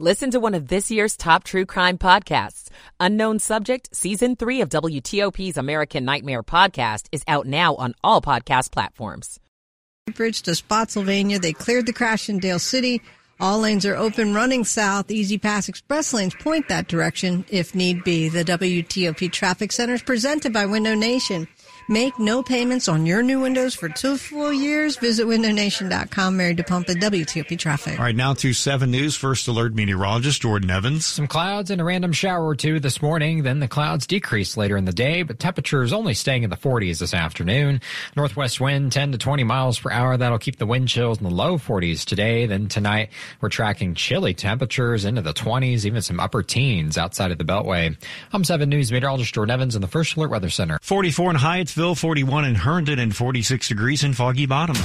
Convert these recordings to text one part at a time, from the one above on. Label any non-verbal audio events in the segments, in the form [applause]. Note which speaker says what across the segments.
Speaker 1: Listen to one of this year's top true crime podcasts. Unknown Subject, Season 3 of WTOP's American Nightmare podcast is out now on all podcast platforms.
Speaker 2: Bridge to Spotsylvania. They cleared the crash in Dale City. All lanes are open running south. E-ZPass Express lanes point that direction if need be. The WTOP Traffic Center is presented by Window Nation. Make no payments on your new windows for two full years. Visit windownation.com. Mary DePompa, WTOP Traffic.
Speaker 3: All right, now to 7 News. First alert meteorologist Jordan Evans.
Speaker 4: Some clouds and a random shower or two this morning. Then the clouds decrease later in the day, but temperatures only staying in the 40s this afternoon. Northwest wind 10 to 20 miles per hour. That'll keep the wind chills in the low 40s today. Then tonight we're tracking chilly temperatures into the 20s, even some upper teens outside of the Beltway. I'm 7 News meteorologist Jordan Evans in the First Alert Weather Center.
Speaker 3: 44 in Hyattsville. 41 in Herndon, and 46 degrees in Foggy Bottom.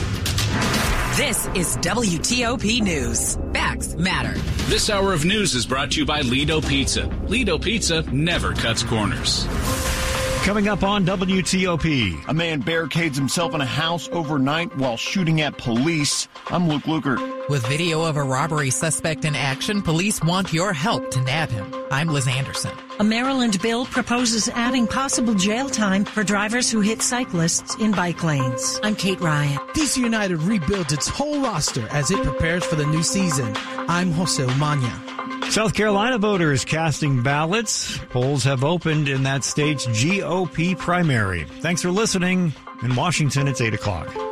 Speaker 5: This is WTOP News. Facts matter.
Speaker 6: This hour of news is brought to you by Ledo Pizza. Ledo Pizza never cuts corners.
Speaker 3: Coming up on WTOP.
Speaker 7: A man barricades himself in a house overnight while shooting at police. I'm Luke Lukert.
Speaker 5: With video of a robbery suspect in action, police want your help to nab him. I'm Liz Anderson.
Speaker 8: A Maryland bill proposes adding possible jail time for drivers who hit cyclists in bike lanes. I'm Kate Ryan.
Speaker 9: DC United rebuilds its whole roster as it prepares for the new season. I'm Jose Umania.
Speaker 3: South Carolina voters casting ballots. Polls have opened in that state's GOP primary. Thanks for listening. In Washington, it's 8 o'clock.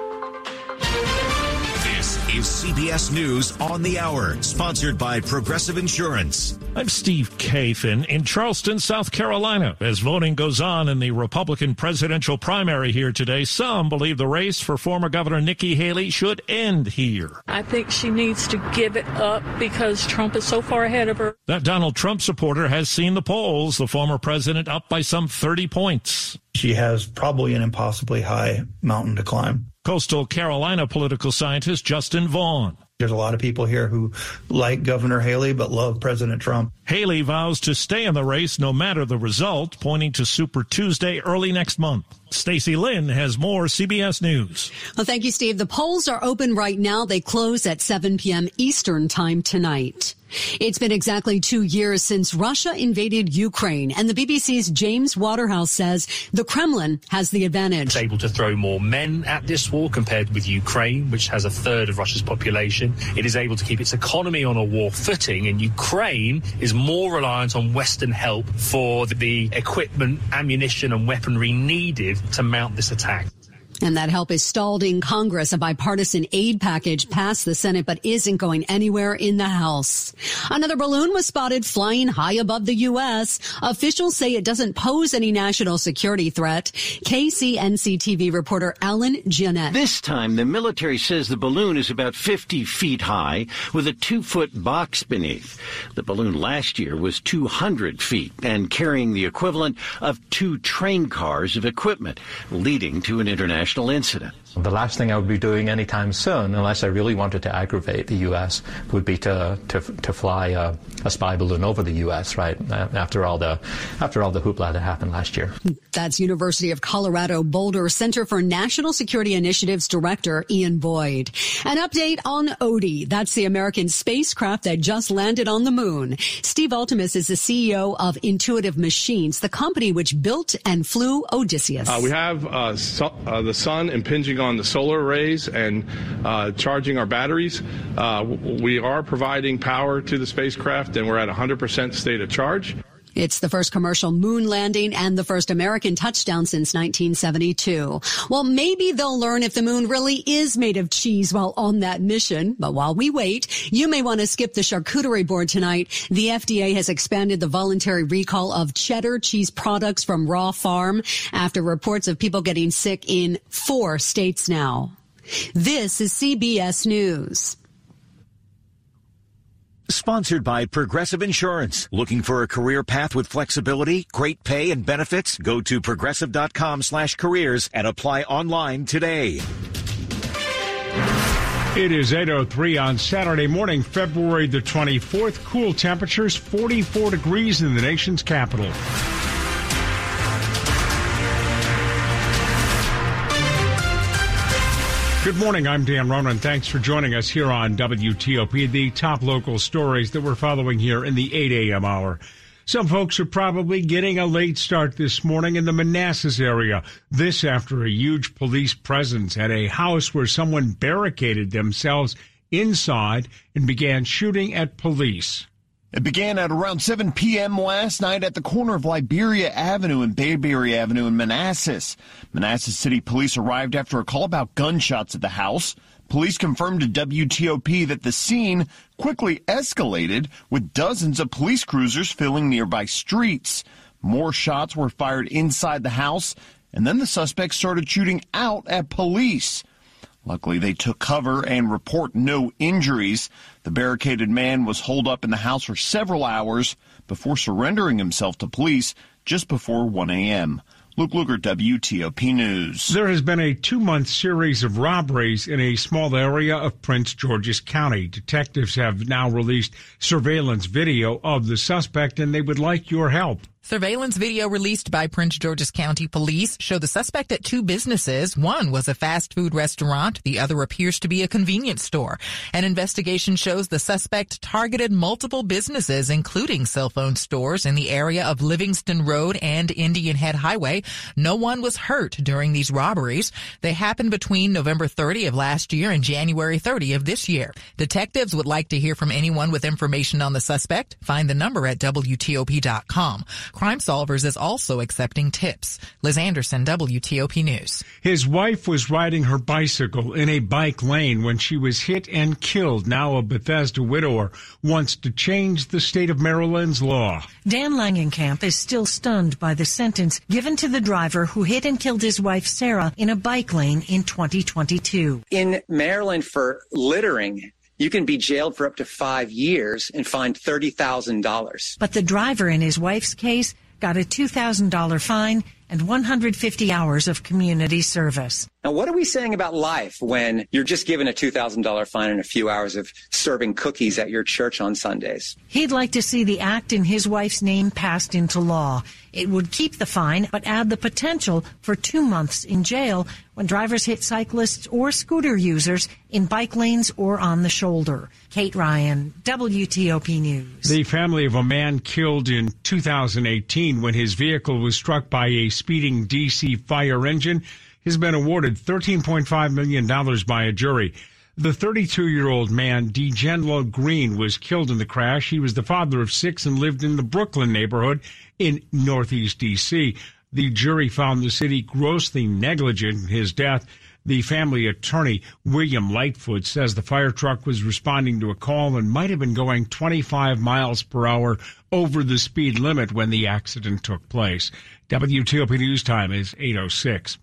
Speaker 10: Is CBS News on the Hour, sponsored by Progressive Insurance.
Speaker 11: I'm Steve Kathan in Charleston, South Carolina. As voting goes on in the Republican presidential primary here today, some believe the race for former Governor Nikki Haley should end here.
Speaker 12: I think she needs to give it up because Trump is so far ahead of her.
Speaker 11: That Donald Trump supporter has seen the polls, the former president up by some 30 points.
Speaker 13: She has probably an impossibly high mountain to climb.
Speaker 11: Coastal Carolina political scientist Justin Vaughn.
Speaker 13: There's a lot of people here who like Governor Haley but love President Trump.
Speaker 11: Haley vows to stay in the race no matter the result, pointing to Super Tuesday early next month. Stacy Lynn has more CBS News.
Speaker 14: Well, thank you, Steve. The polls are open right now. They close at 7 p.m. Eastern time tonight. It's been exactly two years since Russia invaded Ukraine, and the BBC's James Waterhouse says the Kremlin has the advantage.
Speaker 15: It's able to throw more men at this war compared with Ukraine, which has a third of Russia's population. It is able to keep its economy on a war footing, and Ukraine is more reliant on Western help for the equipment, ammunition, and weaponry needed to mount this attack.
Speaker 14: And that help is stalled in Congress. A bipartisan aid package passed the Senate, but isn't going anywhere in the House. Another balloon was spotted flying high above the U.S. Officials say it doesn't pose any national security threat. KCNC TV reporter Alan Gionet.
Speaker 16: This time, the military says the balloon is about 50 feet high with a two foot box beneath. The balloon last year was 200 feet and carrying the equivalent of two train cars of equipment, leading to an international international incident.
Speaker 17: The last thing I would be doing anytime soon, unless I really wanted to aggravate the U.S., would be to to, to fly a, a spy balloon over the U.S. Right after all the after all the hoopla that happened last year.
Speaker 14: That's University of Colorado Boulder Center for National Security Initiatives Director Iain Boyd. An update on Odie. That's the American spacecraft that just landed on the moon. Steve Altemus is the CEO of Intuitive Machines, the company which built and flew Odysseus.
Speaker 18: Uh, we have uh, so, uh, the sun impinging on the solar arrays and uh, charging our batteries. Uh, we are providing power to the spacecraft, and we're at 100% state of charge.
Speaker 14: It's the first commercial moon landing and the first American touchdown since 1972. Well, maybe they'll learn if the moon really is made of cheese while on that mission. But while we wait, you may want to skip the charcuterie board tonight. The FDA has expanded the voluntary recall of cheddar cheese products from Raw Farm after reports of people getting sick in four states now. This is CBS News.
Speaker 11: Sponsored by Progressive Insurance. Looking for a career path with flexibility, great pay, and benefits? Go to progressive.com slash careers and apply online today.
Speaker 19: It is 8.03 on Saturday morning, February the 24th. Cool temperatures, 44 degrees in the nation's capital. Good morning. I'm Dan Ronan. Thanks for joining us here on WTOP, the top local stories that we're following here in the 8 a.m. hour. Some folks are probably getting a late start this morning in the Manassas area. This after a huge police presence at a house where someone barricaded themselves inside and began shooting at police.
Speaker 7: It began at around 7 p.m. last night at the corner of Liberia Avenue and Bayberry Avenue in Manassas. Manassas City Police arrived after a call about gunshots at the house. Police confirmed to WTOP that the scene quickly escalated with dozens of police cruisers filling nearby streets. More shots were fired inside the house, and then the suspects started shooting out at police. Luckily, they took cover and report no injuries. The barricaded man was holed up in the house for several hours before surrendering himself to police just before 1 a.m. Luke Lukert, WTOP News.
Speaker 19: There has been a two month series of robberies in a small area of Prince George's County. Detectives have now released surveillance video of the suspect and they would like your help.
Speaker 5: Surveillance video released by Prince George's County Police show the suspect at two businesses. One was a fast food restaurant. The other appears to be a convenience store. An investigation shows the suspect targeted multiple businesses, including cell phone stores in the area of Livingston Road and Indian Head Highway. No one was hurt during these robberies. They happened between November 30 of last year and January 30 of this year. Detectives would like to hear from anyone with information on the suspect. Find the number at WTOP.com. Crime Solvers is also accepting tips. Liz Anderson, WTOP News.
Speaker 19: His wife was riding her bicycle in a bike lane when she was hit and killed. Now a Bethesda widower wants to change the state of Maryland's law.
Speaker 8: Dan Langenkamp is still stunned by the sentence given to the driver who hit and killed his wife Sarah in a bike lane in 2022.
Speaker 20: In Maryland for littering, you can be jailed for up to five years and fined $30,000.
Speaker 8: But the driver in his wife's case got a $2,000 fine and 150 hours of community service.
Speaker 20: Now, what are we saying about life when you're just given a $2,000 fine and a few hours of serving cookies at your church on Sundays?
Speaker 8: He'd like to see the act in his wife's name passed into law. It would keep the fine, but add the potential for two months in jail when drivers hit cyclists or scooter users in bike lanes or on the shoulder. Kate Ryan, WTOP News.
Speaker 19: The family of a man killed in 2018 when his vehicle was struck by a speeding DC fire engine has been awarded $13.5 million by a jury. The 32 year old man, DeGenlo Green, was killed in the crash. He was the father of six and lived in the Brooklyn neighborhood in Northeast D.C. The jury found the city grossly negligent in his death. The family attorney, William Lightfoot, says the fire truck was responding to a call and might have been going 25 miles per hour over the speed limit when the accident took place. WTOP News Time is 806.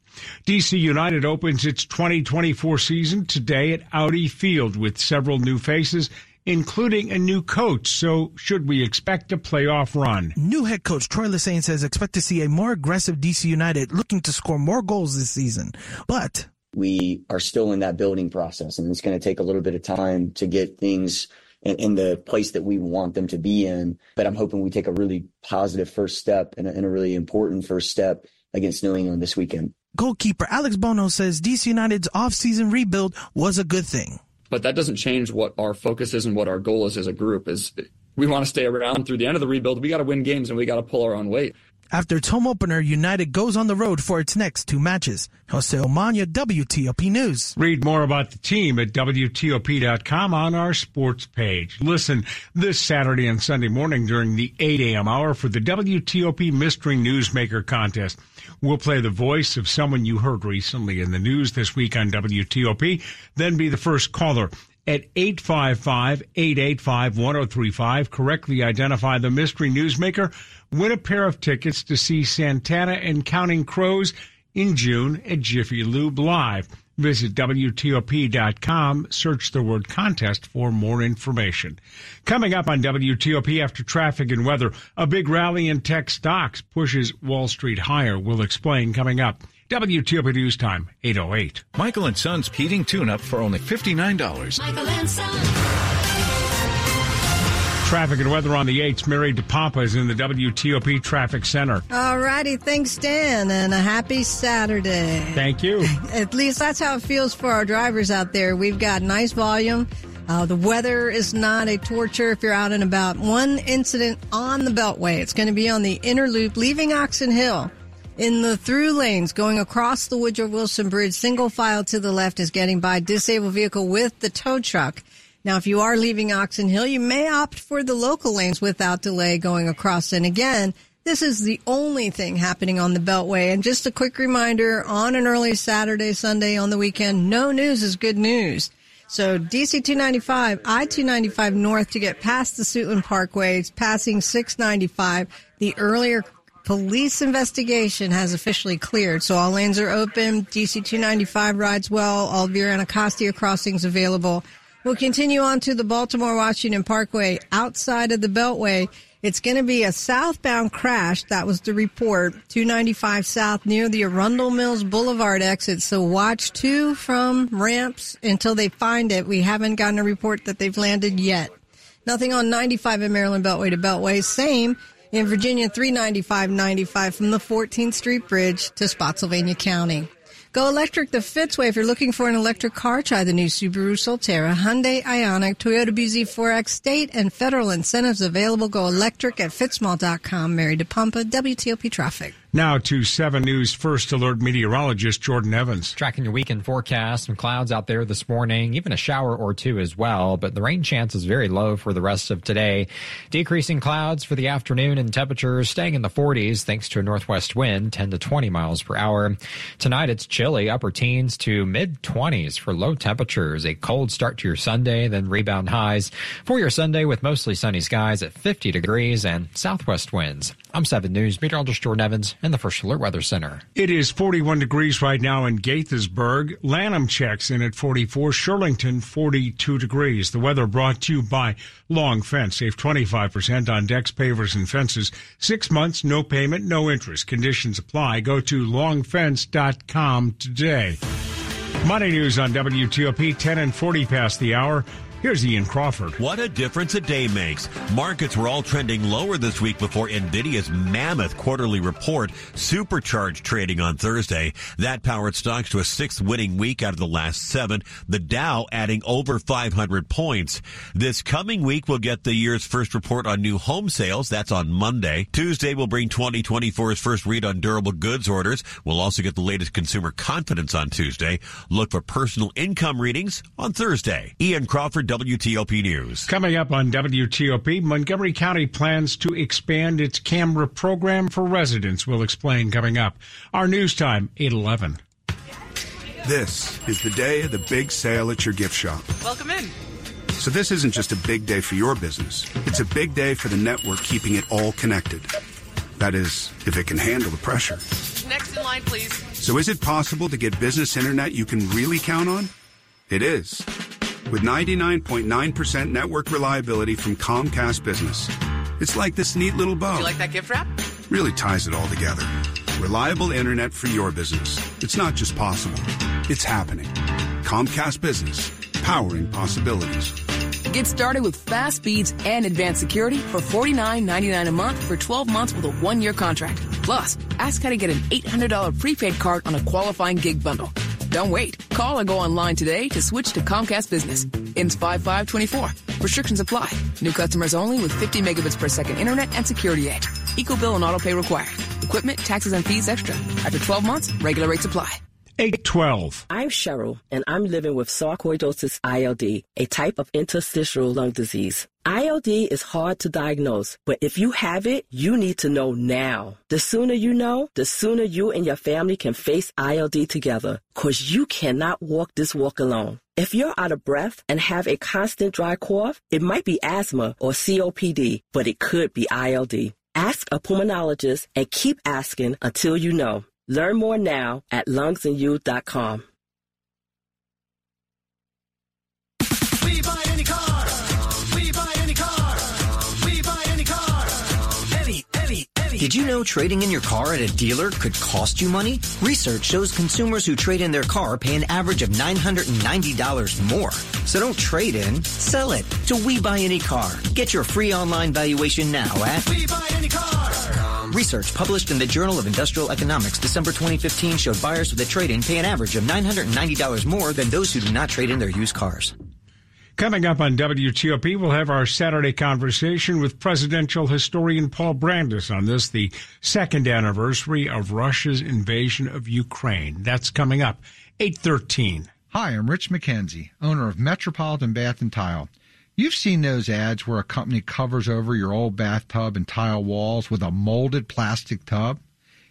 Speaker 19: DC United opens its 2024 season today at Audi Field with several new faces including a new coach. So, should we expect a playoff run?
Speaker 9: New head coach Troy Lesesne says expect to see a more aggressive DC United looking to score more goals this season. But
Speaker 21: we are still in that building process, and it's going to take a little bit of time to get things in, in, the place that we want them to be in. But I'm hoping we take a really positive first step and a, and a really important first step against New England this weekend.
Speaker 9: Goalkeeper Alex Bono says DC United's offseason rebuild was a good thing.
Speaker 22: But that doesn't change what our focus is and what our goal is as a group. Is we want to stay around through the end of the rebuild. We got to win games and we got to pull our own weight.
Speaker 9: After its home opener, United goes on the road for its next two matches. Jose Umania, WTOP News.
Speaker 19: Read more about the team at WTOP.com on our sports page. Listen this Saturday and Sunday morning during the 8 a.m. hour for the WTOP Mystery Newsmaker Contest. We'll play the voice of someone you heard recently in the news this week on WTOP, then be the first caller at 855-885-1035. Correctly identify the mystery newsmaker. Win a pair of tickets to see Santana and Counting Crows in June at Jiffy Lube Live. Visit WTOP.com, search the word contest for more information. Coming up on WTOP after traffic and weather, a big rally in tech stocks pushes Wall Street higher. We'll explain coming up. WTOP News Time, 808.
Speaker 6: Michael and Son's heating tune-up for only $59.
Speaker 23: Michael and Son.
Speaker 19: Traffic and weather on the 8th. Mary DePompa is in the WTOP Traffic Center.
Speaker 2: All righty. Thanks, Dan, and a happy Saturday.
Speaker 19: Thank you. [laughs]
Speaker 2: At least that's how it feels for our drivers out there. We've got nice volume. Uh, the weather is not a torture if you're out and about. One incident on the Beltway. It's going to be on the inner loop leaving Oxon Hill. In the through lanes going across the Woodrow Wilson Bridge, single file to the left is getting by disabled vehicle with the tow truck. Now, if you are leaving Oxon Hill, you may opt for the local lanes without delay going across. And again, this is the only thing happening on the Beltway. And just a quick reminder on an early Saturday, Sunday on the weekend, no news is good news. So DC 295, I 295 north to get past the Suitland Parkway. It's passing 695. The earlier police investigation has officially cleared. So all lanes are open. DC 295 rides well. All Vera Anacostia crossings available. We'll continue on to the Baltimore Washington Parkway outside of the Beltway. It's going to be a southbound crash. That was the report. 295 south near the Arundel Mills Boulevard exit. So watch two from ramps until they find it. We haven't gotten a report that they've landed yet. Nothing on 95 in Maryland Beltway to Beltway. Same in Virginia 395 95 from the 14th Street Bridge to Spotsylvania County. Go electric the Fitzway. If you're looking for an electric car, try the new Subaru Solterra, Hyundai Ioniq, Toyota BZ4X state and federal incentives available. Go electric at fitzmall.com. Mary DePompa, WTOP Traffic.
Speaker 19: Now to 7 News First Alert meteorologist Jordan Evans.
Speaker 4: Tracking your weekend forecast. Some clouds out there this morning, even a shower or two as well, but the rain chance is very low for the rest of today. Decreasing clouds for the afternoon and temperatures staying in the 40s thanks to a northwest wind, 10 to 20 miles per hour. Tonight it's chilly, upper teens to mid 20s for low temperatures. A cold start to your Sunday, then rebound highs for your Sunday with mostly sunny skies at 50 degrees and southwest winds. I'm 7 News meteorologist Jordan Evans in the First Alert Weather Center.
Speaker 19: It is 41 degrees right now in Gaithersburg. Lanham checks in at 44. Shirlington, 42 degrees. The weather brought to you by Long Fence. Save 25% on decks, pavers, and fences. Six months, no payment, no interest. Conditions apply. Go to longfence.com today. Money news on WTOP 10 and 40 past the hour. Here's Ian Crawford.
Speaker 24: What a difference a day makes. Markets were all trending lower this week before NVIDIA's mammoth quarterly report supercharged trading on Thursday. That powered stocks to a sixth winning week out of the last seven. The Dow adding over 500 points. This coming week, we'll get the year's first report on new home sales. That's on Monday. Tuesday, we'll bring 2024's first read on durable goods orders. We'll also get the latest consumer confidence on Tuesday. Look for personal income readings on Thursday. Ian Crawford, WTOP News.
Speaker 19: Coming up on WTOP, Montgomery County plans to expand its camera program for residents. We'll explain coming up. Our news time, 811.
Speaker 25: This is the day of the big sale at your gift shop.
Speaker 26: Welcome in.
Speaker 25: So this isn't just a big day for your business. It's a big day for the network keeping it all connected. That is, if it can handle the pressure.
Speaker 26: Next in line, please.
Speaker 25: So is it possible to get business internet you can really count on? It is. With 99.9% network reliability from Comcast Business. It's like this neat little bow.
Speaker 26: Do you like that gift wrap?
Speaker 25: Really ties it all together. Reliable internet for your business. It's not just possible, it's happening. Comcast Business, powering possibilities.
Speaker 27: Get started with fast speeds and advanced security for $49.99 a month for 12 months with a one year contract. Plus, ask how to get an $800 prepaid card on a qualifying gig bundle. Don't wait. Call or go online today to switch to Comcast Business. Ins 5524. Restrictions apply. New customers only with 50 megabits per second internet and security edge. Eco bill and auto pay required. Equipment, taxes, and fees extra. After 12 months, regular rates apply.
Speaker 19: 812.
Speaker 28: I'm Cheryl, and I'm living with sarcoidosis ILD, a type of interstitial lung disease. ILD is hard to diagnose, but if you have it, you need to know now. The sooner you know, the sooner you and your family can face ILD together, cause you cannot walk this walk alone. If you're out of breath and have a constant dry cough, it might be asthma or COPD, but it could be ILD. Ask a pulmonologist and keep asking until you know. Learn more now at lungsandyou.com.
Speaker 29: Did you know trading in your car at a dealer could cost you money? Research shows consumers who trade in their car pay an average of $990 more. So don't trade in, sell it to We Buy Any Car. Get your free online valuation now at
Speaker 23: We buy any car.
Speaker 29: Research published in the Journal of Industrial Economics December 2015 showed buyers with a trade-in pay an average of $990 more than those who do not trade in their used cars.
Speaker 19: Coming up on WTOP, we'll have our Saturday conversation with presidential historian Paul Brandus on this, the second anniversary of Russia's invasion of Ukraine. That's coming up, 813.
Speaker 30: Hi, I'm Rich McKenzie, owner of Metropolitan Bath and Tile. You've seen those ads where a company covers over your old bathtub and tile walls with a molded plastic tub?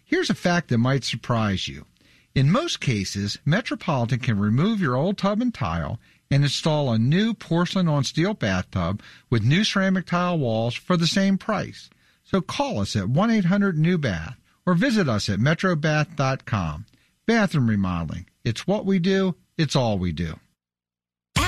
Speaker 30: Here's a fact that might surprise you. In most cases, Metropolitan can remove your old tub and tile and install a new porcelain on steel bathtub with new ceramic tile walls for the same price. So call us at 1 800 New Bath or visit us at metrobath.com. Bathroom remodeling. It's what we do, it's all we do.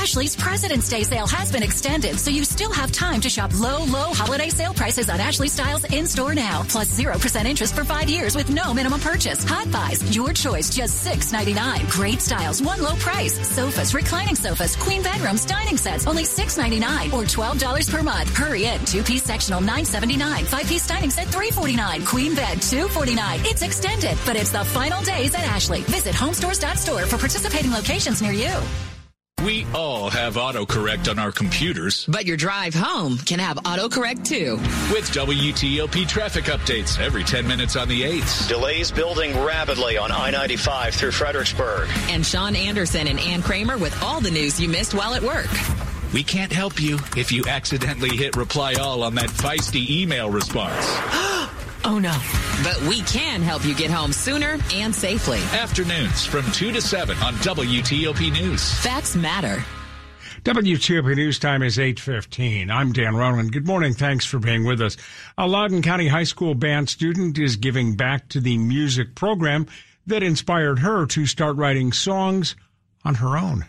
Speaker 31: Ashley's President's Day sale has been extended, so you still have time to shop low, low holiday sale prices on Ashley Styles in store now. Plus 0% interest for five years with no minimum purchase. Hot buys, your choice, just $6.99. Great styles, one low price. Sofas, reclining sofas, queen bedrooms, dining sets, only $6.99 or $12 per month. Hurry in. Two piece sectional, $9.79. Five piece dining set, $3.49. Queen bed, $2.49. It's extended, but it's the final days at Ashley. Visit homestores.store for participating locations near you.
Speaker 6: We all have autocorrect on our computers.
Speaker 32: But your drive home can have autocorrect too.
Speaker 6: With WTOP traffic updates every 10 minutes on the 8s.
Speaker 33: Delays building rapidly on I 95 through Fredericksburg.
Speaker 32: And Sean Anderson and Ann Kramer with all the news you missed while at work.
Speaker 6: We can't help you if you accidentally hit reply all on that feisty email response. [gasps] [gasps] [gasps]
Speaker 32: oh no. But we can help you get home sooner and safely.
Speaker 6: Afternoons from 2 to 7 on WTOP News.
Speaker 32: Facts matter.
Speaker 19: WTOP News Time is 8.15. I'm Dan Ronan. Good morning. Thanks for being with us. A Loudoun County High School band student is giving back to the music program that inspired her to start writing songs on her own.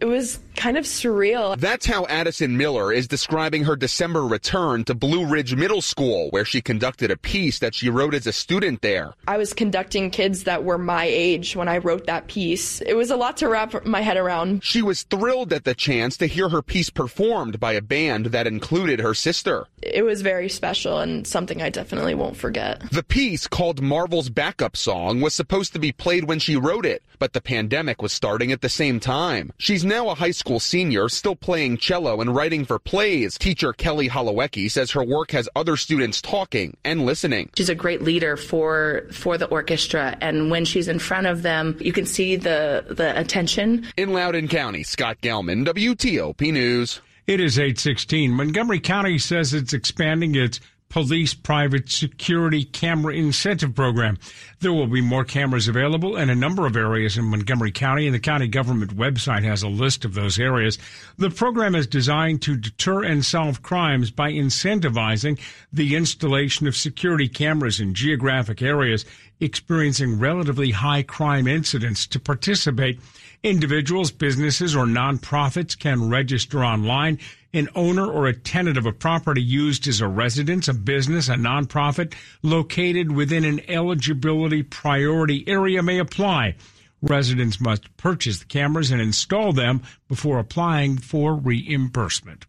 Speaker 34: It was kind of surreal.
Speaker 35: That's how Addison Miller is describing her December return to Blue Ridge Middle School, where she conducted a piece that she wrote as a student there.
Speaker 34: I was conducting kids that were my age when I wrote that piece. It was a lot to wrap my head around.
Speaker 35: She was thrilled at the chance to hear her piece performed by a band that included her sister.
Speaker 34: It was very special and something I definitely won't forget.
Speaker 35: The piece, called Marvel's Backup Song, was supposed to be played when she wrote it, but the pandemic was starting at the same time. She's now a high school senior, still playing cello and writing for plays. Teacher Kelly Holowecki says her work has other students talking and listening.
Speaker 36: She's a great leader for for the orchestra, and when she's in front of them, you can see the the attention.
Speaker 35: In Loudoun County, Scott Gelman, WTOP News.
Speaker 19: It is 816. Montgomery County says it's expanding its police private security camera incentive program. There will be more cameras available in a number of areas in Montgomery County, and the county government website has a list of those areas. The program is designed to deter and solve crimes by incentivizing the installation of security cameras in geographic areas experiencing relatively high crime incidents to participate. Individuals, businesses, or nonprofits can register online. An owner or a tenant of a property used as a residence, a business, a nonprofit located within an eligibility priority area may apply. Residents must purchase the cameras and install them before applying for reimbursement.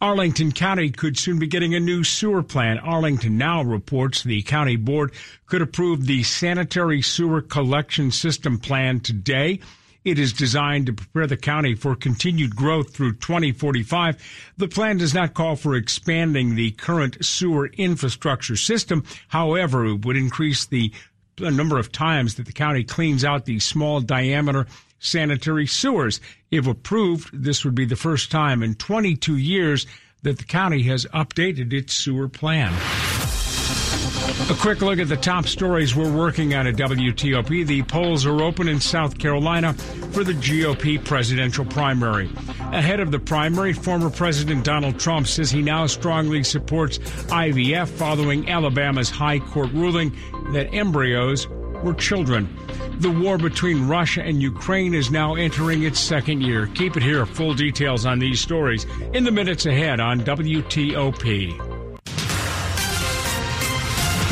Speaker 19: Arlington County could soon be getting a new sewer plan. Arlington Now reports the county board could approve the sanitary sewer collection system plan today. It is designed to prepare the county for continued growth through 2045. The plan does not call for expanding the current sewer infrastructure system. However, it would increase the number of times that the county cleans out the small diameter sanitary sewers. If approved, this would be the first time in 22 years that the county has updated its sewer plan. A quick look at the top stories we're working on at WTOP. The polls are open in South Carolina for the GOP presidential primary. Ahead of the primary, former President Donald Trump says he now strongly supports IVF following Alabama's high court ruling that embryos were children. The war between Russia and Ukraine is now entering its second year. Keep it here. Full details on these stories in the minutes ahead on WTOP.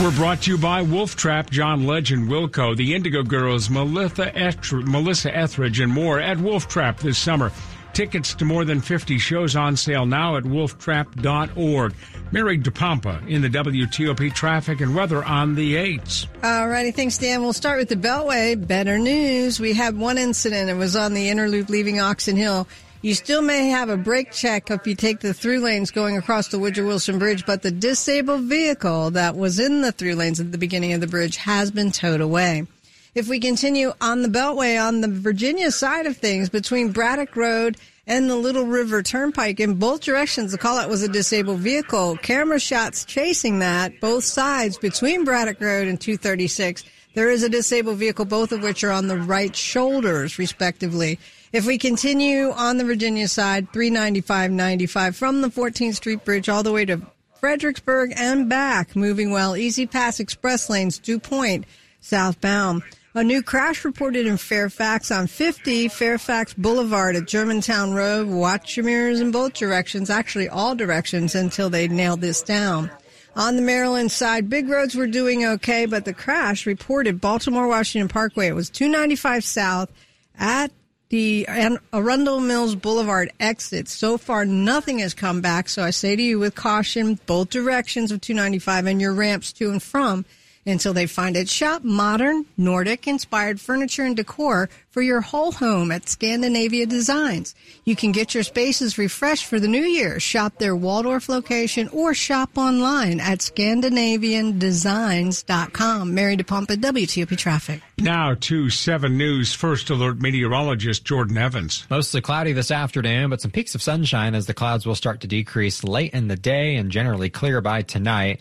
Speaker 19: We're brought to you by Wolf Trap, John Legend, Wilco, the Indigo Girls, Melissa, Melissa Etheridge, and more at Wolf Trap this summer. Tickets to more than 50 shows on sale now at wolftrap.org. Mary DePompa in the WTOP traffic and weather on the 8s.
Speaker 2: Alrighty, thanks, Dan. We'll start with the Beltway. Better news. We had one incident. It was on the inner loop leaving Oxon Hill. You still may have a brake check if you take the through lanes going across the Woodrow Wilson Bridge, but the disabled vehicle that was in the through lanes at the beginning of the bridge has been towed away. If we continue on the Beltway on the Virginia side of things between Braddock Road and the Little River Turnpike in both directions, the call out was a disabled vehicle. Camera shots chasing that, both sides between Braddock Road and 236. There is a disabled vehicle, both of which are on the right shoulders, respectively. If we continue on the Virginia side, 395 95 from the 14th Street Bridge all the way to Fredericksburg and back, moving well. E-ZPass Express lanes, Dew Point, southbound. A new crash reported in Fairfax on 50 Fairfax Boulevard at Germantown Road. Watch your mirrors in both directions, actually all directions until they nail this down. On the Maryland side, big roads were doing okay, but the crash reported Baltimore Washington Parkway. It was 295 south at the Arundel Mills Boulevard exit. So far, nothing has come back. So I say to you with caution, both directions of 295 and your ramps to and from until they find it. Shop modern, Nordic inspired furniture and decor for your whole home at Scandinavian Designs. You can get your spaces refreshed for the new year. Shop their Waldorf location or shop online at ScandinavianDesigns.com. Mary DePompa, WTOP Traffic.
Speaker 19: Now to 7 News First Alert meteorologist Jordan Evans.
Speaker 4: Mostly cloudy this afternoon, but some peaks of sunshine as the clouds will start to decrease late in the day and generally clear by tonight.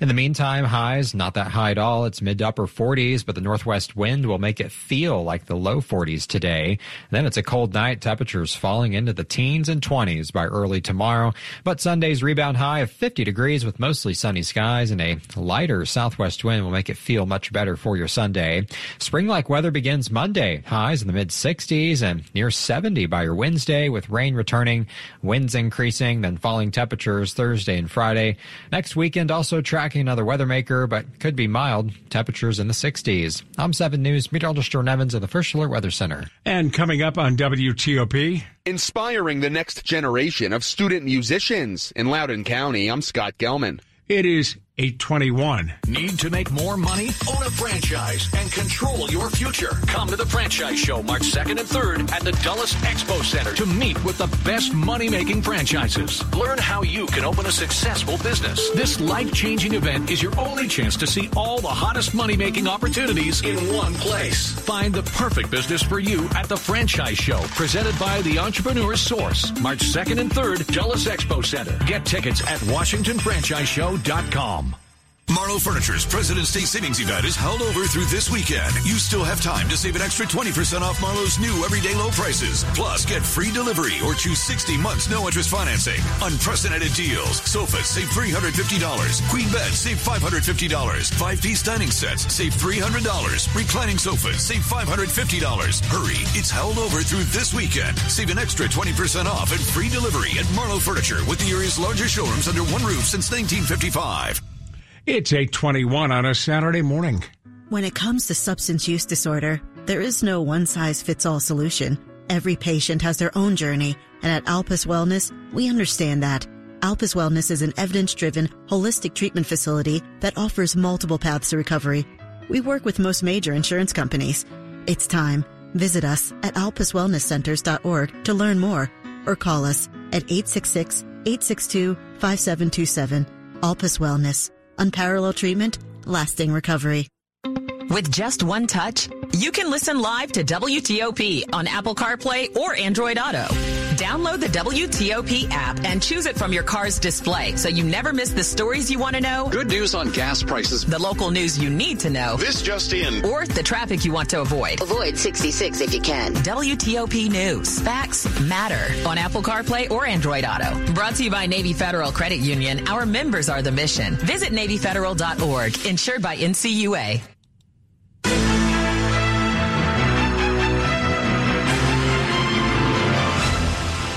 Speaker 4: In the meantime, highs not that high at all. It's mid to upper 40s, but the northwest wind will make it feel like the low 40s today. Then it's a cold night, temperatures falling into the teens and 20s by early tomorrow. But Sunday's rebound high of 50 degrees with mostly sunny skies and a lighter southwest wind will make it feel much better for your Sunday. Spring-like weather begins Monday. Highs in the mid 60s and near 70 by your Wednesday with rain returning, winds increasing, then falling temperatures Thursday and Friday. Next weekend also track tracking another weather maker, but could be mild. Temperatures in the 60s. I'm 7 News meteorologist Jordan Evans of the First Alert Weather Center.
Speaker 19: And coming up on WTOP.
Speaker 35: Inspiring the next generation of student musicians. In Loudoun County, I'm Scott Gelman.
Speaker 19: It is 821.
Speaker 6: Need to make more money? Own a franchise and control your future. Come to the Franchise Show March 2nd and 3rd at the Dulles Expo Center to meet with the best money making franchises. Learn how you can open a successful business. This life changing event is your only chance to see all the hottest money making opportunities in one place. Find the perfect business for you at the Franchise Show presented by the Entrepreneur Source. March 2nd and 3rd, Dulles Expo Center. Get tickets at WashingtonFranchiseShow.com.
Speaker 37: Marlowe Furniture's President's Day savings event is held over through this weekend. You still have time to save an extra 20% off Marlowe's new everyday low prices. Plus, get free delivery or choose 60 months no interest financing. Unprecedented deals. Sofas save $350. Queen beds save $550. Five piece dining sets save $300. Reclining sofas save $550. Hurry, it's held over through this weekend. Save an extra 20% off and free delivery at Marlowe Furniture with the area's largest showrooms under one roof since 1955.
Speaker 19: It's 821 on a Saturday morning.
Speaker 38: When it comes to substance use disorder, there is no one size fits all solution. Every patient has their own journey, and at Alpus Wellness, we understand that. Alpus Wellness is an evidence driven, holistic treatment facility that offers multiple paths to recovery. We work with most major insurance companies. It's time. Visit us at alpuswellnesscenters.org to learn more or call us at 866 862 5727. Alpus Wellness unparalleled treatment, lasting recovery.
Speaker 32: With just one touch, you can listen live to WTOP on Apple CarPlay or Android Auto. Download the WTOP app and choose it from your car's display so you never miss the stories you want to know.
Speaker 39: Good news on gas prices.
Speaker 32: The local news you need to know.
Speaker 39: This just in.
Speaker 32: Or the traffic you want to avoid.
Speaker 40: Avoid 66 if you can.
Speaker 32: WTOP News. Facts matter on Apple CarPlay or Android Auto. Brought to you by Navy Federal Credit Union. Our members are the mission. Visit NavyFederal.org. Insured by NCUA.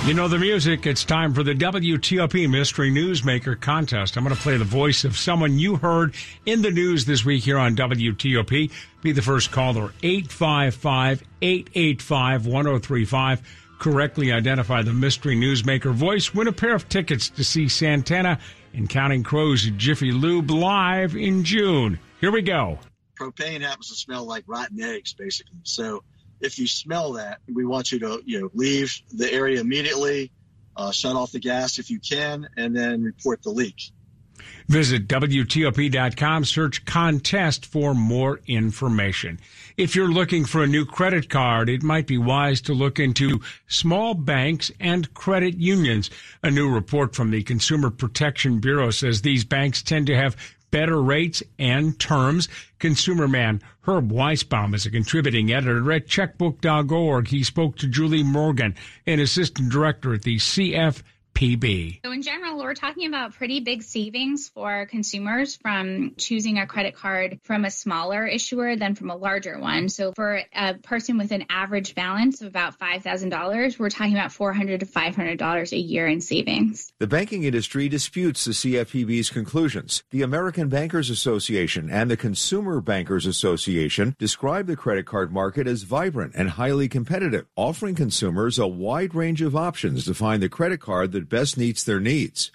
Speaker 19: You know the music. It's time for the WTOP Mystery Newsmaker contest. I'm going to play the voice of someone you heard in the news this week here on WTOP. Be the first caller, 855 885 1035. Correctly identify the Mystery Newsmaker voice. Win a pair of tickets to see Santana and Counting Crows Jiffy Lube live in June. Here we go.
Speaker 41: propane happens to smell like rotten eggs, basically. So if you smell that, we want you to you know leave the area immediately, uh, shut off the gas if you can, and then report the leak.
Speaker 19: Visit WTOP.com, search contest for more information. If you're looking for a new credit card, it might be wise to look into small banks and credit unions. A new report from the Consumer Protection Bureau says these banks tend to have better rates and terms. Consumer man Herb Weisbaum is a contributing editor at checkbook.org. He spoke to Julie Morgan, an assistant director at the CFPB.
Speaker 17: So, in general, we're talking about pretty big savings for consumers from choosing a credit card from a smaller issuer than from a larger one. So, for a person with an average balance of about $5,000, we're talking about $400 to $500 a year in savings.
Speaker 42: The banking industry disputes the CFPB's conclusions. The American Bankers Association and the Consumer Bankers Association describe the credit card market as vibrant and highly competitive, offering consumers a wide range of options to find the credit card that best meets their needs.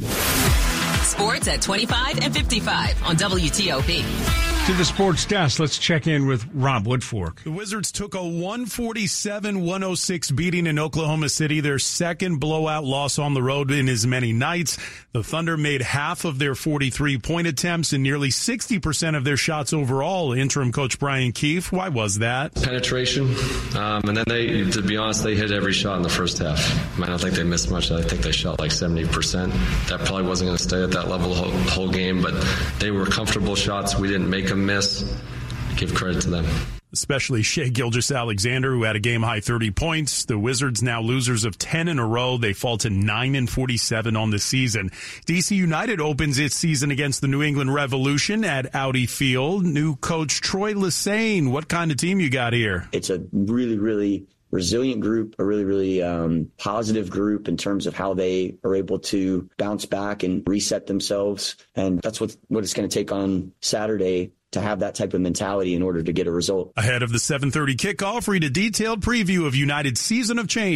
Speaker 32: Sports at 25 and 55 on WTOP.
Speaker 19: To the sports desk, let's check in with Rob Woodfork.
Speaker 43: The Wizards took a 147-106 beating in Oklahoma City, their second blowout loss on the road in as many nights. The Thunder made half of their 43-point attempts and nearly 60% of their shots overall. Interim coach Brian Keefe, why was that?
Speaker 44: Penetration, um, and then they, to be honest, they hit every shot in the first half. I, don't think they missed much. I think they shot like 70%. That probably wasn't going to stay at that level the whole, whole game, but they were comfortable shots. We didn't make them miss. Give credit to them.
Speaker 43: Especially Shai Gilgeous-Alexander, who had a game high 30 points. The Wizards now losers of 10 in a row. They fall to 9 and 47 on the season. DC United opens its season against the New England Revolution at Audi Field. New coach Troy Lesesne. What kind of team you got here?
Speaker 45: It's a really, really resilient group, a really, really um, positive group in terms of how they are able to bounce back and reset themselves. And that's what, what it's going to take on Saturday to have that type of mentality in order to get a result.
Speaker 43: Ahead of the 7:30 kickoff, read a detailed preview of United's season of change